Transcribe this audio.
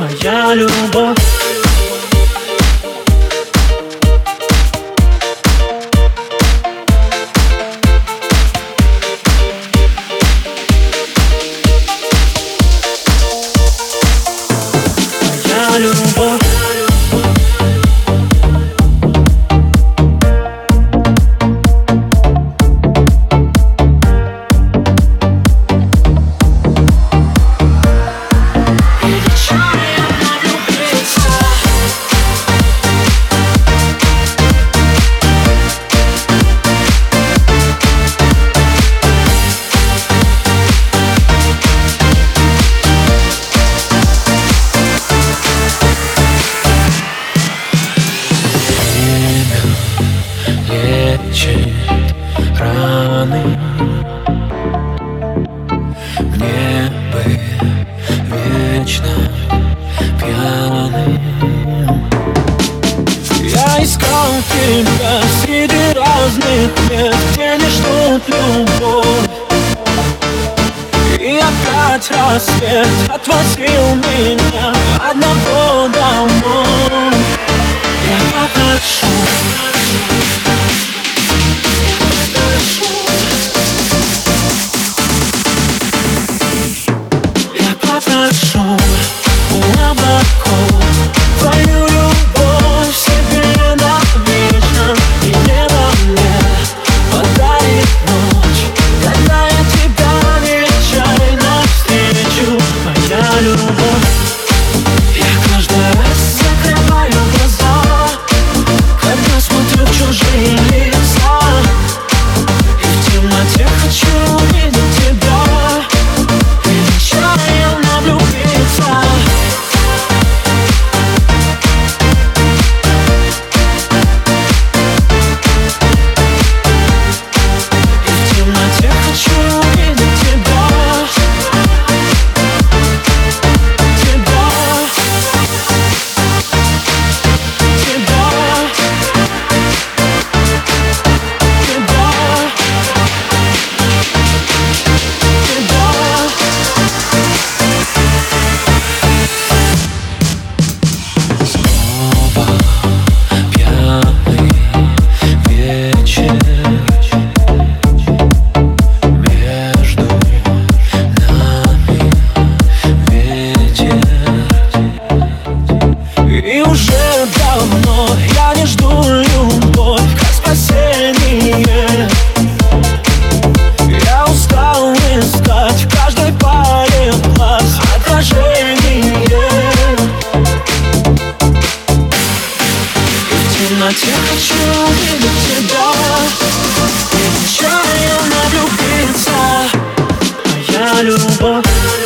моя любовь лечит раны. Мне бы вечно пьяным Я искал тебя среди разных мест Где не ждут любовь. И опять рассвет отвозил меня одного домой И уже давно я не жду любовь как спасение. Я устал искать в каждой паре глаз отражение. И в темноте хочу увидеть тебя И нечаянно влюбиться а Моя любовь.